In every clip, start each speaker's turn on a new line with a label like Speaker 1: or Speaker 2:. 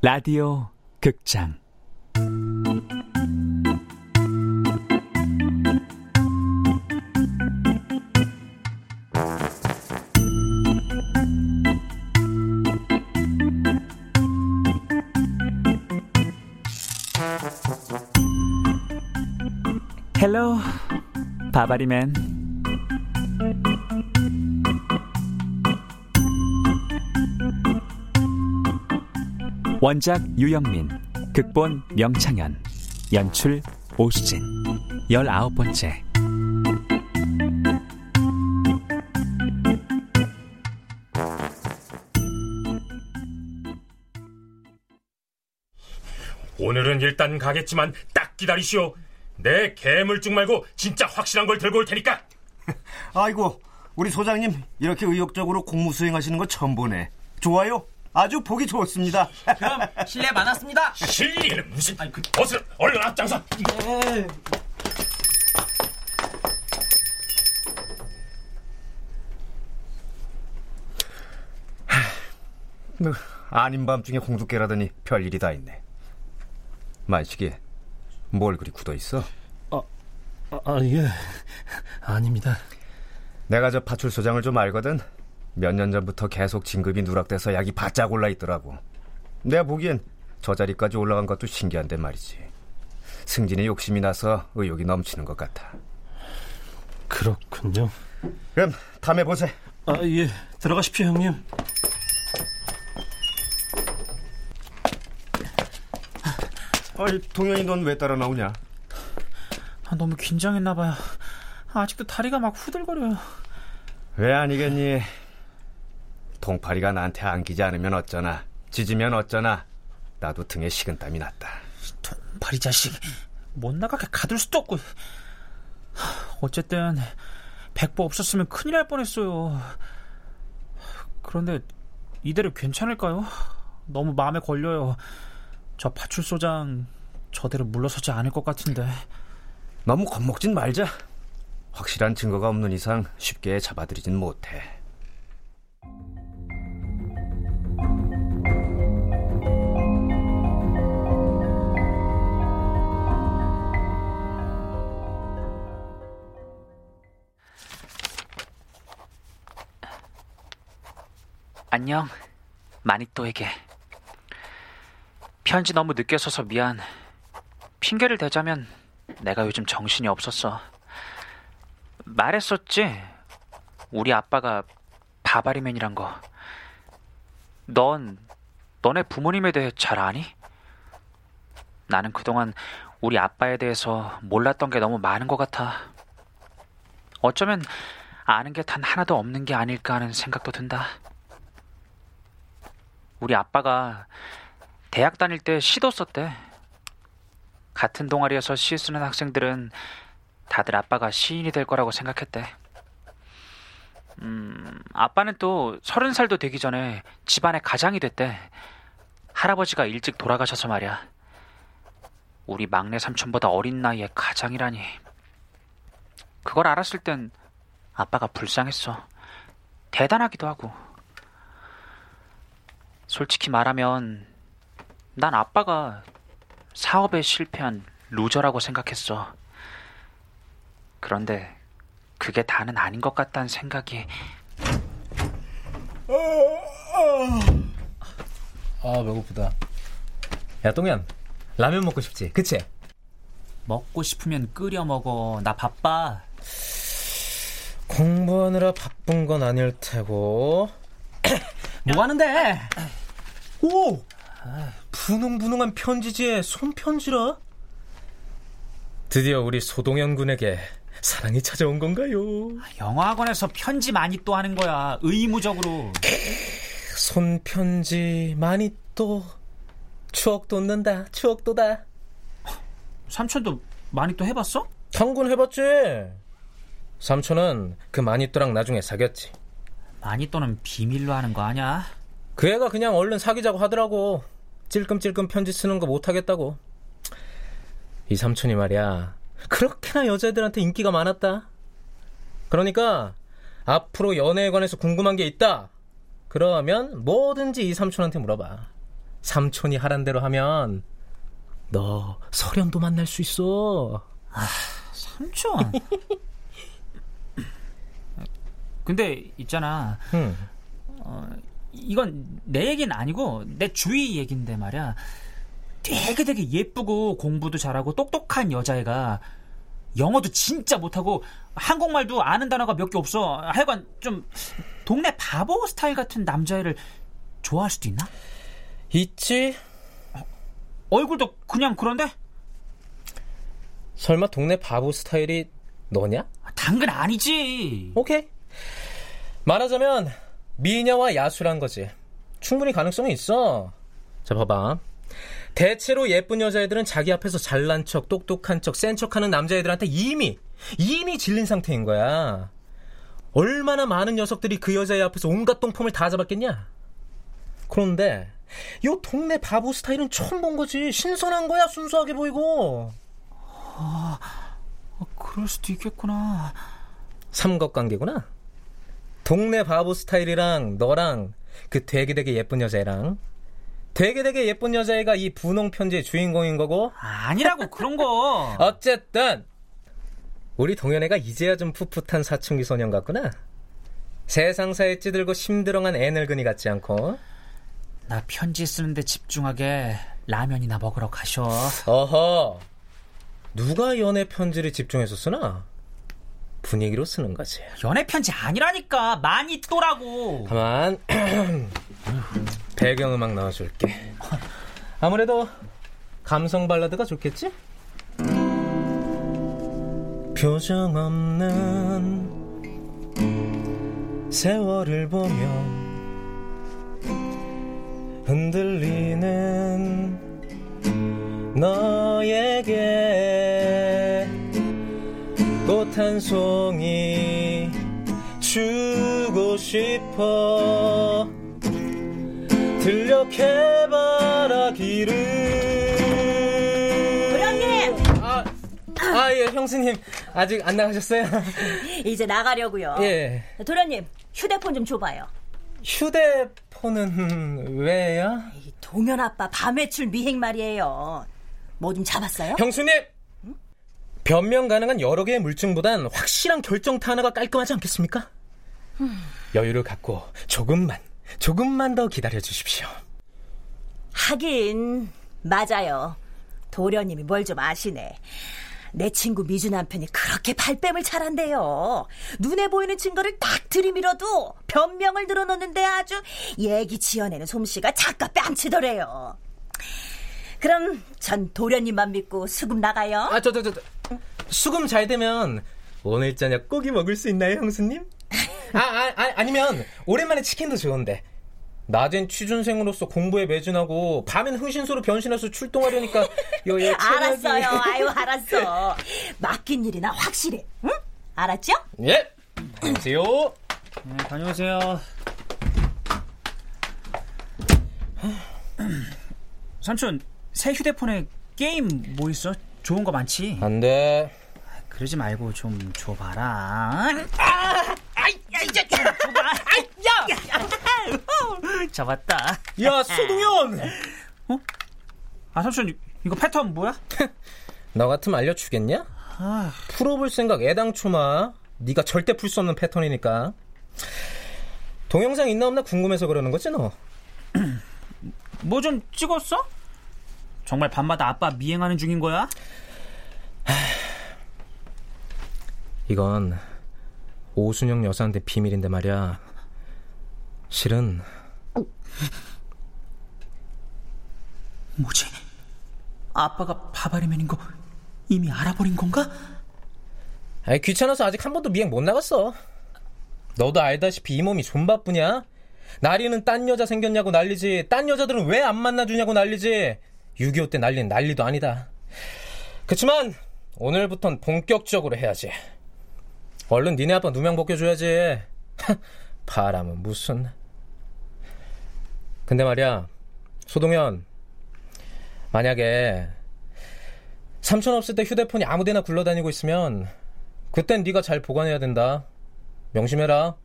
Speaker 1: 라디오 극장. 헬로 바바리맨 원작 유영민 극본 명창현 연출 오수진 열아홉 번째
Speaker 2: 오늘은 일단 가겠지만 딱 기다리시오. 내 개물증 말고 진짜 확실한 걸 들고 올 테니까.
Speaker 3: 아이고, 우리 소장님 이렇게 의욕적으로 공무 수행하시는 거 처음 보네. 좋아요. 아주 보기 좋습니다.
Speaker 4: 그럼 실례 많았습니다.
Speaker 2: 실리는 무슨? 어서 얼른 앞장서.
Speaker 4: 네.
Speaker 3: 뭐, 아닌 밤중에 홍두깨라더니 별일이 다 있네. 만식이 뭘 그리 굳어 있어?
Speaker 5: 아, 아, 예. 아닙니다.
Speaker 3: 내가 저 파출소장을 좀 알거든. 몇 년 전부터 계속 진급이 누락돼서 약이 바짝 올라 있더라고. 내가 보기엔 저 자리까지 올라간 것도 신기한데 말이지. 승진의 욕심이 나서 의욕이 넘치는 것 같아.
Speaker 5: 그렇군요.
Speaker 3: 그럼 다음에 보세.
Speaker 5: 아, 예. 들어가십시오, 형님.
Speaker 3: 아이, 동현이 넌 왜 따라 나오냐?
Speaker 4: 아, 너무 긴장했나 봐요. 아직도 다리가 막 후들거려요.
Speaker 3: 왜 아니겠니? 동파리가 나한테 안기지 않으면 어쩌나, 짖으면 어쩌나, 나도 등에 식은땀이 났다.
Speaker 4: 동파리 자식, 못 나가게 가둘 수도 없고. 어쨌든, 백보 없었으면 큰일 날 뻔했어요. 그런데, 이대로 괜찮을까요? 너무 마음에 걸려요. 저 파출소장, 저대로 물러서지 않을 것 같은데.
Speaker 3: 너무 겁먹진 말자. 확실한 증거가 없는 이상 쉽게 잡아들이진 못해.
Speaker 4: 안녕, 마니또에게. 편지 너무 늦게 써서 미안. 핑계를 대자면 내가 요즘 정신이 없었어. 말했었지? 우리 아빠가 바바리맨이란 거. 넌, 너네 부모님에 대해 잘 아니? 나는 그동안 우리 아빠에 대해서 몰랐던 게 너무 많은 것 같아. 어쩌면 아는 게 단 하나도 없는 게 아닐까 하는 생각도 든다. 우리 아빠가 대학 다닐 때 시도 썼대. 같은 동아리에서 시 쓰는 학생들은 다들 아빠가 시인이 될 거라고 생각했대. 음, 아빠는 또 서른 살도 되기 전에 집안의 가장이 됐대. 할아버지가 일찍 돌아가셔서 말이야. 우리 막내 삼촌보다 어린 나이에 가장이라니. 그걸 알았을 땐 아빠가 불쌍했어. 대단하기도 하고. 솔직히 말하면 난 아빠가 사업에 실패한 loser라고 생각했어. 그런데 그게 다는 아닌 것 같다는 생각이.
Speaker 5: 아, 배고프다. 야, 똥현. 라면 먹고 싶지? 그치?
Speaker 4: 먹고 싶으면 끓여 먹어. 나 바빠.
Speaker 5: 공부하느라 바쁜 건 아닐 테고.
Speaker 4: 뭐 하는데?
Speaker 5: 오! 분홍분홍한 편지지에 손편지라? 드디어 우리 소동현 군에게 사랑이 찾아온 건가요?
Speaker 4: 영화학원에서 편지 많이 또 하는 거야. 의무적으로.
Speaker 5: 손편지 많이 또 추억 돋는다. 추억 돋아.
Speaker 4: 삼촌도 많이 또 해봤어?
Speaker 5: 당근 해봤지. 삼촌은 그 마니또랑 나중에 사귀었지.
Speaker 4: 마니또는 비밀로 하는 거 아니야?
Speaker 5: 그 애가 그냥 얼른 사귀자고 하더라고. 찔끔찔끔 편지 쓰는 거 못하겠다고. 이 삼촌이 말이야. 그렇게나 여자애들한테 인기가 많았다. 그러니까 앞으로 연애에 관해서 궁금한 게 있다. 그러면 뭐든지 이 삼촌한테 물어봐. 삼촌이 하란 대로 하면 너 설현도 만날 수 있어.
Speaker 4: 삼촌. 근데 있잖아.
Speaker 5: 응.
Speaker 4: 어, 이건 내 얘기는 아니고 내 주위 얘긴데 말이야. 되게 되게 예쁘고 공부도 잘하고 똑똑한 여자애가 영어도 진짜 못하고 한국말도 아는 단어가 몇 개 없어. 하여간 좀 동네 바보 스타일 같은 남자애를 좋아할 수도 있나?
Speaker 5: 있지?
Speaker 4: 얼굴도 그냥 그런데?
Speaker 5: 설마 동네 바보 스타일이 너냐?
Speaker 4: 당근 아니지.
Speaker 5: 오케이. 말하자면 미녀와 야수란 거지. 충분히 가능성이 있어. 자, 봐봐. 대체로 예쁜 여자애들은 자기 앞에서 잘난 척, 똑똑한 척, 센 척하는 남자애들한테 이미 이미 질린 상태인 거야. 얼마나 많은 녀석들이 그 여자애 앞에서 온갖 똥폼을 다 잡았겠냐? 그런데 요 동네 바보 스타일은 처음 본 거지. 신선한 거야, 순수하게 보이고.
Speaker 4: 아, 그럴 수도 있겠구나.
Speaker 5: 삼각관계구나. 동네 바보 스타일이랑 너랑 그 되게 되게 예쁜 여자애랑 되게 되게 예쁜 여자애가 이 분홍 편지의 주인공인 거고
Speaker 4: 아니라고 그런 거.
Speaker 5: 어쨌든 우리 동현애가 이제야 좀 풋풋한 사춘기 소년 같구나. 세상사에 찌들고 심드렁한 애늙은이 같지 않고
Speaker 4: 나 편지 쓰는데 집중하게 라면이나 먹으러 가셔.
Speaker 5: 어허 누가 연애 편지를 집중해서 쓰나? 분위기로 쓰는 거지.
Speaker 4: 연애 편지 아니라니까 많이 또라고.
Speaker 5: 가만 배경음악 넣어줄게. 아무래도 감성 발라드가 좋겠지? 표정 없는 세월을 보며 흔들리는 너에게 꽃 한 송이 주고 싶어 들려 해바라기를
Speaker 6: 도련님
Speaker 5: 아, 아, 예, 형수님. 아직 안 나가셨어요?
Speaker 6: 이제 나가려고요.
Speaker 5: 예.
Speaker 6: 도련님 휴대폰 좀 줘봐요.
Speaker 5: 휴대폰은 왜요?
Speaker 6: 이 동현 아빠 밤외출 미행 말이에요. 뭐 좀 잡았어요?
Speaker 5: 형수님! 변명 가능한 여러 개의 물증보단 확실한 결정타 하나가 깔끔하지 않겠습니까? 여유를 갖고 조금만, 조금만 더 기다려 주십시오.
Speaker 6: 하긴 맞아요. 도련님이 뭘 좀 아시네. 내 친구 미주 남편이 그렇게 발뺌을 잘한대요. 눈에 보이는 증거를 딱 들이밀어도 변명을 늘어놓는데 아주 얘기 지어내는 솜씨가 작가 뺨치더래요. 그럼 전 도련님만 믿고 수금 나가요.
Speaker 5: 아, 저, 저, 저, 저, 수금 잘 되면 오늘 저녁 고기 먹을 수 있나요, 형수님? 아, 아, 아, 아니면 오랜만에 치킨도 좋은데. 낮엔 취준생으로서 공부에 매진하고 밤엔 흥신소로 변신해서 출동하려니까 요, 요, 체력이-
Speaker 6: 알았어요. 아유, 알았어. 맡긴 일이나 확실해. 응? 알았죠?
Speaker 5: 예. 안녕하세요.
Speaker 4: 네, 다녀오세요. 삼촌, 새 휴대폰에 게임 뭐 있어? 좋은 거 많지?
Speaker 5: 안 돼.
Speaker 4: 그러지 말고 좀 줘봐라. 아, 아이, 야, 이제 좀 줘봐. 아이, 야, 야, 잡았다.
Speaker 5: 야, 소동현!
Speaker 4: 아, 삼촌, 이거 패턴 뭐야?
Speaker 5: 너 같으면 알려주겠냐?
Speaker 4: 아,
Speaker 5: 풀어볼 생각 애당초 마. 네가 절대 풀 수 없는 패턴이니까. 동영상 있나 없나 궁금해서 그러는 거지 너?
Speaker 4: 뭐 좀 찍었어? 정말 밤마다 아빠 미행하는 중인 거야?
Speaker 5: 이건 오순영 여사한테 비밀인데 말이야. 실은
Speaker 4: 뭐지? 아빠가 바바리맨인 거 이미 알아버린 건가?
Speaker 5: 아이, 귀찮아서 아직 한 번도 미행 못 나갔어. 너도 알다시피 이 몸이 좀 바쁘냐? 나리는 딴 여자 생겼냐고 난리지. 딴 여자들은 왜 안 만나주냐고 난리지. 6.25 때 난리는 난리도 아니다. 그치만 오늘부턴 본격적으로 해야지. 얼른 니네 아빠 누명 벗겨줘야지. 바람은 무슨. 근데 말이야, 소동현. 만약에 삼촌 없을 때 휴대폰이 아무데나 굴러다니고 있으면 그땐 네가 잘 보관해야 된다. 명심해라.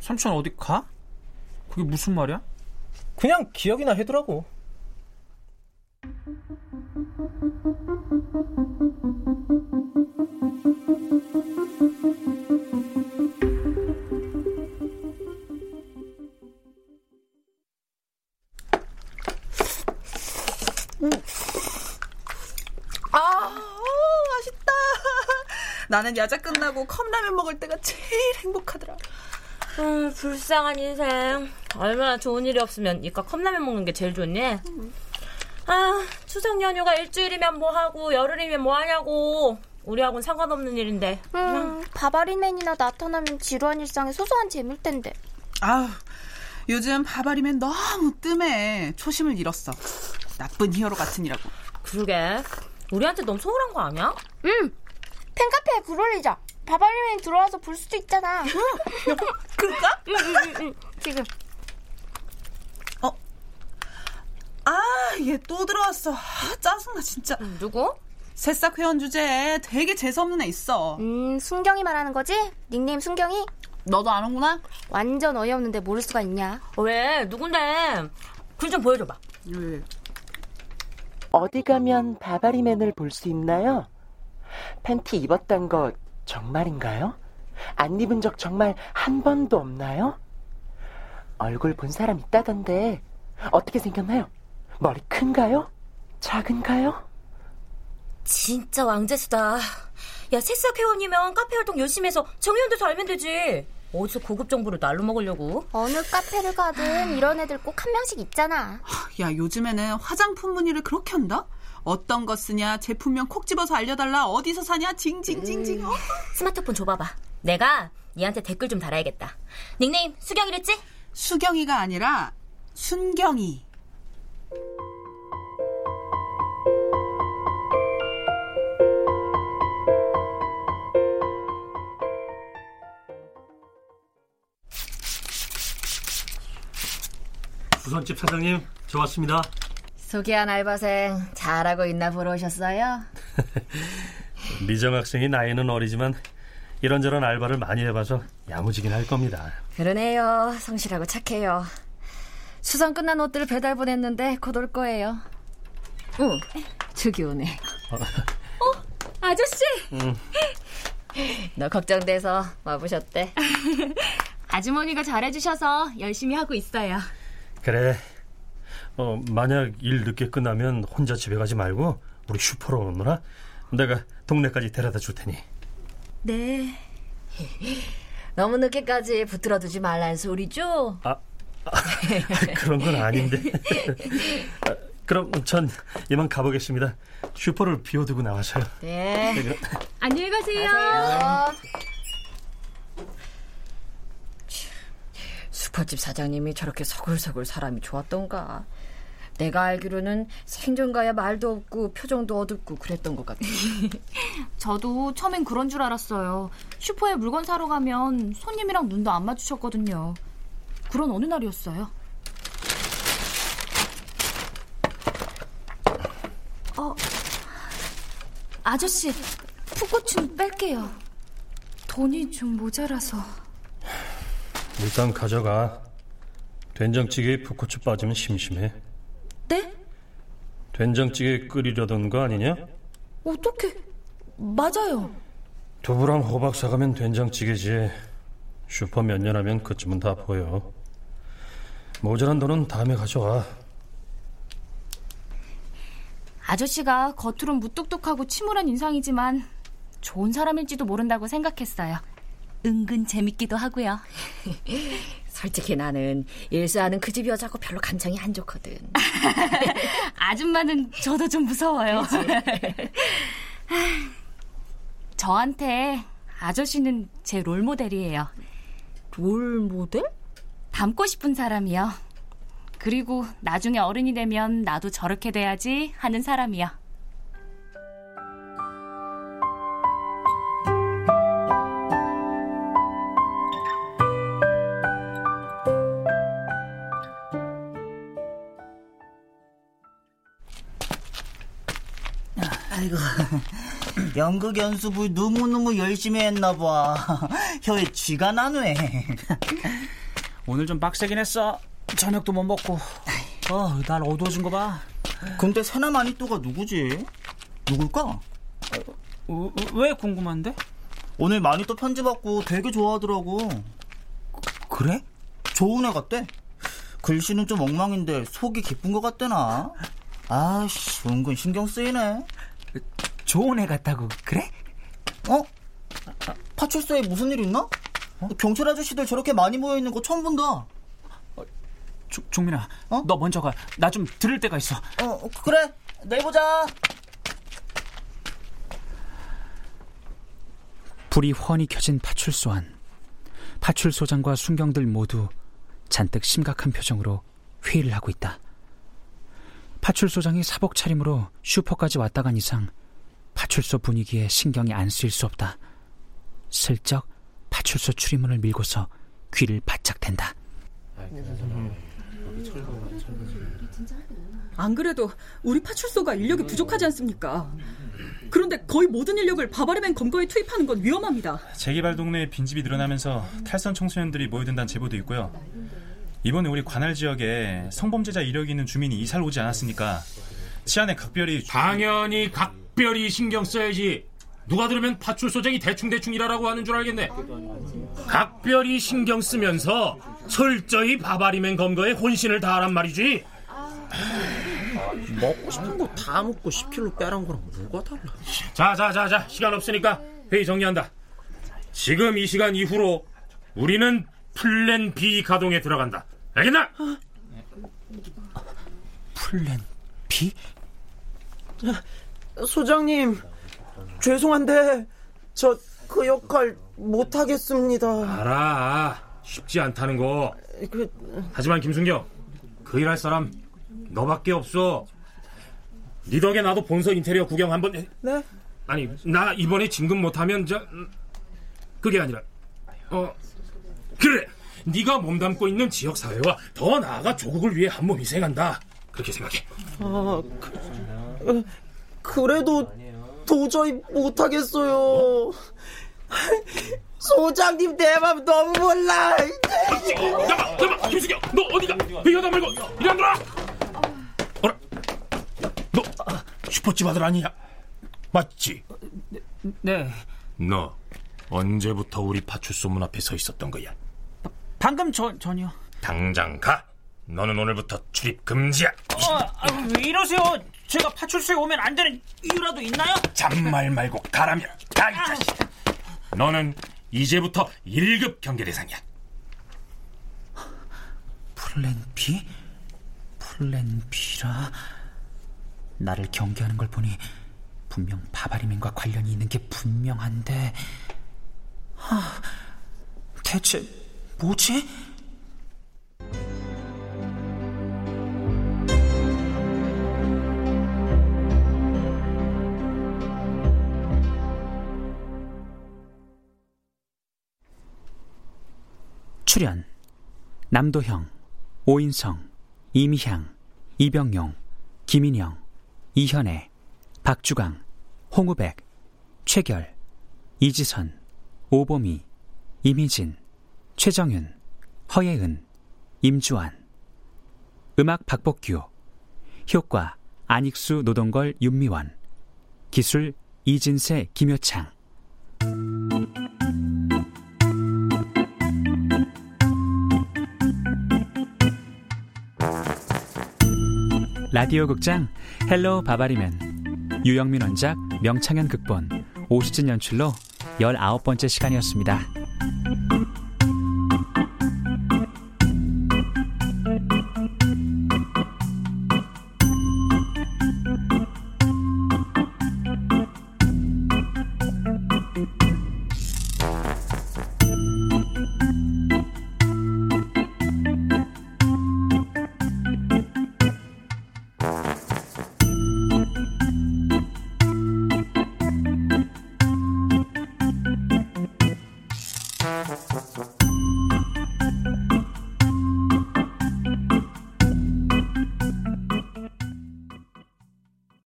Speaker 4: 삼촌 어디 가? 그게 무슨 말이야?
Speaker 5: 그냥 기억이나 해두라고.
Speaker 7: 나는 야자 끝나고 컵라면 먹을 때가 제일 행복하더라.
Speaker 8: 음, 불쌍한 인생. 얼마나 좋은 일이 없으면 이까 컵라면 먹는 게 제일 좋니? 아, 추석 연휴가 일주일이면 뭐 하고 열흘이면 뭐 하냐고. 우리하고는 상관없는 일인데.
Speaker 9: 음, 바바리맨이나 나타나면 지루한 일상에 소소한 재미일 텐데.
Speaker 7: 아우, 요즘 바바리맨 너무 뜸해. 초심을 잃었어. 나쁜 히어로 같은 이라고.
Speaker 8: 그러게. 우리한테 너무 소홀한 거 아니야?
Speaker 9: 응. 팬카페에 글 올리자. 바바리맨 들어와서 볼 수도 있잖아. 응.
Speaker 7: 그럴까?
Speaker 9: 응, 응, 응, 지금.
Speaker 7: 어? 아, 얘 또 들어왔어. 아, 짜증나, 진짜.
Speaker 8: 음, 누구?
Speaker 7: 새싹 회원 주제에 되게 재수없는 애 있어.
Speaker 9: 음, 순경이 말하는 거지? 닉네임 순경이?
Speaker 7: 너도 아는구나?
Speaker 9: 완전 어이없는데 모를 수가 있냐?
Speaker 8: 왜? 누군데? 글 좀 보여줘봐.
Speaker 7: 왜?
Speaker 10: 어디 가면 바바리맨을 볼 수 있나요? 팬티 입었던 거 정말인가요? 안 입은 적 정말 한 번도 없나요? 얼굴 본 사람 있다던데 어떻게 생겼나요? 머리 큰가요? 작은가요?
Speaker 8: 진짜 왕재수다. 야, 새싹 회원이면 카페 활동 열심히 해서 정의원돼서 알면 되지. 어디서 고급 정보를 날로 먹으려고?
Speaker 9: 어느 카페를 가든 이런 애들 꼭 한 명씩 있잖아.
Speaker 7: 야, 요즘에는 화장품 문의를 그렇게 한다? 어떤 거 쓰냐, 제품명 콕 집어서 알려달라, 어디서 사냐, 징징징징. 음.
Speaker 8: 스마트폰 줘봐봐. 내가 얘한테 댓글 좀 달아야겠다. 닉네임 수경이랬지?
Speaker 7: 수경이가 아니라 순경이.
Speaker 11: 부선집 사장님, 좋았습니다.
Speaker 12: 소개한 알바생 잘하고 있나 보러 오셨어요?
Speaker 11: 미정 학생이 나이는 어리지만 이런저런 알바를 많이 해봐서 야무지긴 할 겁니다.
Speaker 12: 그러네요. 성실하고 착해요. 수선 끝난 옷들 배달 보냈는데 곧 올 거예요. 응, 저기 오네.
Speaker 8: 어, 어 아저씨. 응.
Speaker 12: 너 걱정돼서 와보셨대.
Speaker 8: 아주머니가 잘해주셔서 열심히 하고 있어요.
Speaker 11: 그래. 어, 만약 일 늦게 끝나면 혼자 집에 가지 말고 우리 슈퍼로 오느라 내가 동네까지 데려다 줄 테니.
Speaker 8: 네.
Speaker 12: 너무 늦게까지 붙들어 두지 말란 소리죠?
Speaker 11: 아, 아 그런 건 아닌데. 아, 그럼 전 이만 가보겠습니다. 슈퍼를 비워두고 나와서요.
Speaker 12: 네.
Speaker 8: 안녕히 가세요.
Speaker 12: 가세요. 슈퍼집 사장님이 저렇게 서글서글 사람이 좋았던가. 내가 알기로는 생전가야 말도 없고 표정도 어둡고 그랬던 것 같아.
Speaker 8: 저도 처음엔 그런 줄 알았어요. 슈퍼에 물건 사러 가면 손님이랑 눈도 안 마주쳤거든요. 그런 어느 날이었어요. 어, 아저씨, 풋고추 뺄게요. 돈이 좀 모자라서.
Speaker 11: 일단 가져가. 된장찌개에 풋고추 빠지면 심심해.
Speaker 8: 네?
Speaker 11: 된장찌개 끓이려던 거 아니냐?
Speaker 8: 어떻게? 맞아요.
Speaker 11: 두부랑 호박 사가면 된장찌개지. 슈퍼 몇 년 하면 그쯤은 다 보여. 모자란 돈은 다음에 가져와.
Speaker 8: 아저씨가 겉으론 무뚝뚝하고 침울한 인상이지만 좋은 사람일지도 모른다고 생각했어요. 은근 재밌기도 하고요.
Speaker 12: 솔직히 나는 일수하는 그 집 여자고 별로 감정이 안 좋거든.
Speaker 8: 아줌마는 저도 좀 무서워요. 저한테 아저씨는 제 롤모델이에요.
Speaker 12: 롤모델?
Speaker 8: 닮고 싶은 사람이요. 그리고 나중에 어른이 되면 나도 저렇게 돼야지 하는 사람이요.
Speaker 13: 아이고 연극 연습을 너무너무 열심히 했나 봐 혀에 쥐가 나네
Speaker 5: 오늘 좀 빡세긴 했어 저녁도 못 먹고 어 날 어두워진 거 봐
Speaker 13: 근데 새나마니또가 누구지? 누굴까?
Speaker 14: 어, 왜 궁금한데?
Speaker 13: 오늘 많이 또 편지 받고 되게 좋아하더라고.
Speaker 14: 그래?
Speaker 13: 좋은 애 같대. 글씨는 좀 엉망인데 속이 기쁜 것 같대나. 아씨, 은근 신경 쓰이네.
Speaker 14: 좋은 애 같다고 그래?
Speaker 13: 어? 파출소에 무슨 일 있나? 경찰 아저씨들 저렇게 많이 모여 있는 거 처음 본다.
Speaker 14: 조, 종민아, 어? 너 먼저 가. 나 좀 들을 데가 있어.
Speaker 13: 어, 그래. 내일 보자.
Speaker 4: 불이 훤히 켜진 파출소 안. 파출소장과 순경들 모두 잔뜩 심각한 표정으로 회의를 하고 있다. 파출소장이 사복 차림으로 슈퍼까지 왔다 간 이상 파출소 분위기에 신경이 안 쓰일 수 없다. 슬쩍 파출소 출입문을 밀고서 귀를 바짝 댄다.
Speaker 15: 안 그래도 우리 파출소가 인력이 부족하지 않습니까? 그런데 거의 모든 인력을 바바리맨 검거에 투입하는 건 위험합니다.
Speaker 16: 재개발 동네에 빈집이 늘어나면서 탈선 청소년들이 모여든다는 제보도 있고요. 이번에 우리 관할 지역에 성범죄자 이력이 있는 주민이 이사를 오지 않았습니까? 치안에 각별히
Speaker 2: 당연히 각별히 신경 써야지. 누가 들으면 파출소장이 대충대충 일하라고 하는 줄 알겠네. 각별히 신경 쓰면서 철저히 바바리맨 검거에 혼신을 다하란 말이지.
Speaker 5: 먹고 싶은 거 다 먹고 10kg 빼란 거랑 뭐가 달라?
Speaker 2: 자, 자, 자, 자, 시간 없으니까 회의 정리한다. 지금 이 시간 이후로 우리는 플랜 B 가동에 들어간다. 알겠나?
Speaker 14: 플랜 B?
Speaker 17: 소장님, 죄송한데 저 그 역할 못 하겠습니다.
Speaker 2: 알아, 쉽지 않다는 거.
Speaker 17: 그...
Speaker 2: 하지만 김순경, 그 일 할 사람 너밖에 없어. 니 덕에 나도 본서 인테리어 구경 한번 해.
Speaker 17: 네?
Speaker 2: 아니, 나 이번에 진급 못하면 저 그게 아니라 어 그래. 네가 몸담고 있는 지역 사회와 더 나아가 조국을 위해 한 몸 희생한다. 그렇게 생각해.
Speaker 17: 아, 그, 그래도 도저히 못하겠어요. 어? 소장님 내 맘 너무 몰라.
Speaker 2: 잠깐, 잠깐, 김수경, 너 어디가? 회의하다 말고 이리 안 들어. 어라, 너 슈퍼집 아들 아니야? 맞지?
Speaker 14: 네.
Speaker 2: 너 언제부터 우리 파출소 문 앞에 서 있었던 거야?
Speaker 14: 방금 전 전이요.
Speaker 2: 당장 가. 너는 오늘부터 출입 금지야.
Speaker 14: 어, 아, 왜 이러세요? 제가 파출소에 오면 안 되는 이유라도 있나요?
Speaker 2: 잔말 말고 가라면 가, 이 자식. 너는 이제부터 1급 경계 대상이야.
Speaker 4: 플랜 B? 플랜 B라? 나를 경계하는 걸 보니 분명 바바리맨과 관련이 있는 게 분명한데 하, 대체 뭐지? 출연 남도형, 오인성, 이미향, 이병용, 김인영, 이현애, 박주강, 홍우백, 최결, 이지선, 오보미, 이미진, 최정윤, 허예은, 임주환. 음악 박복규. 효과 안익수 노동걸 윤미원. 기술 이진세 김효창 라디오 극장 헬로 바바리맨 유영민 원작 명창현 극본 오수진 연출로 19번째 시간이었습니다.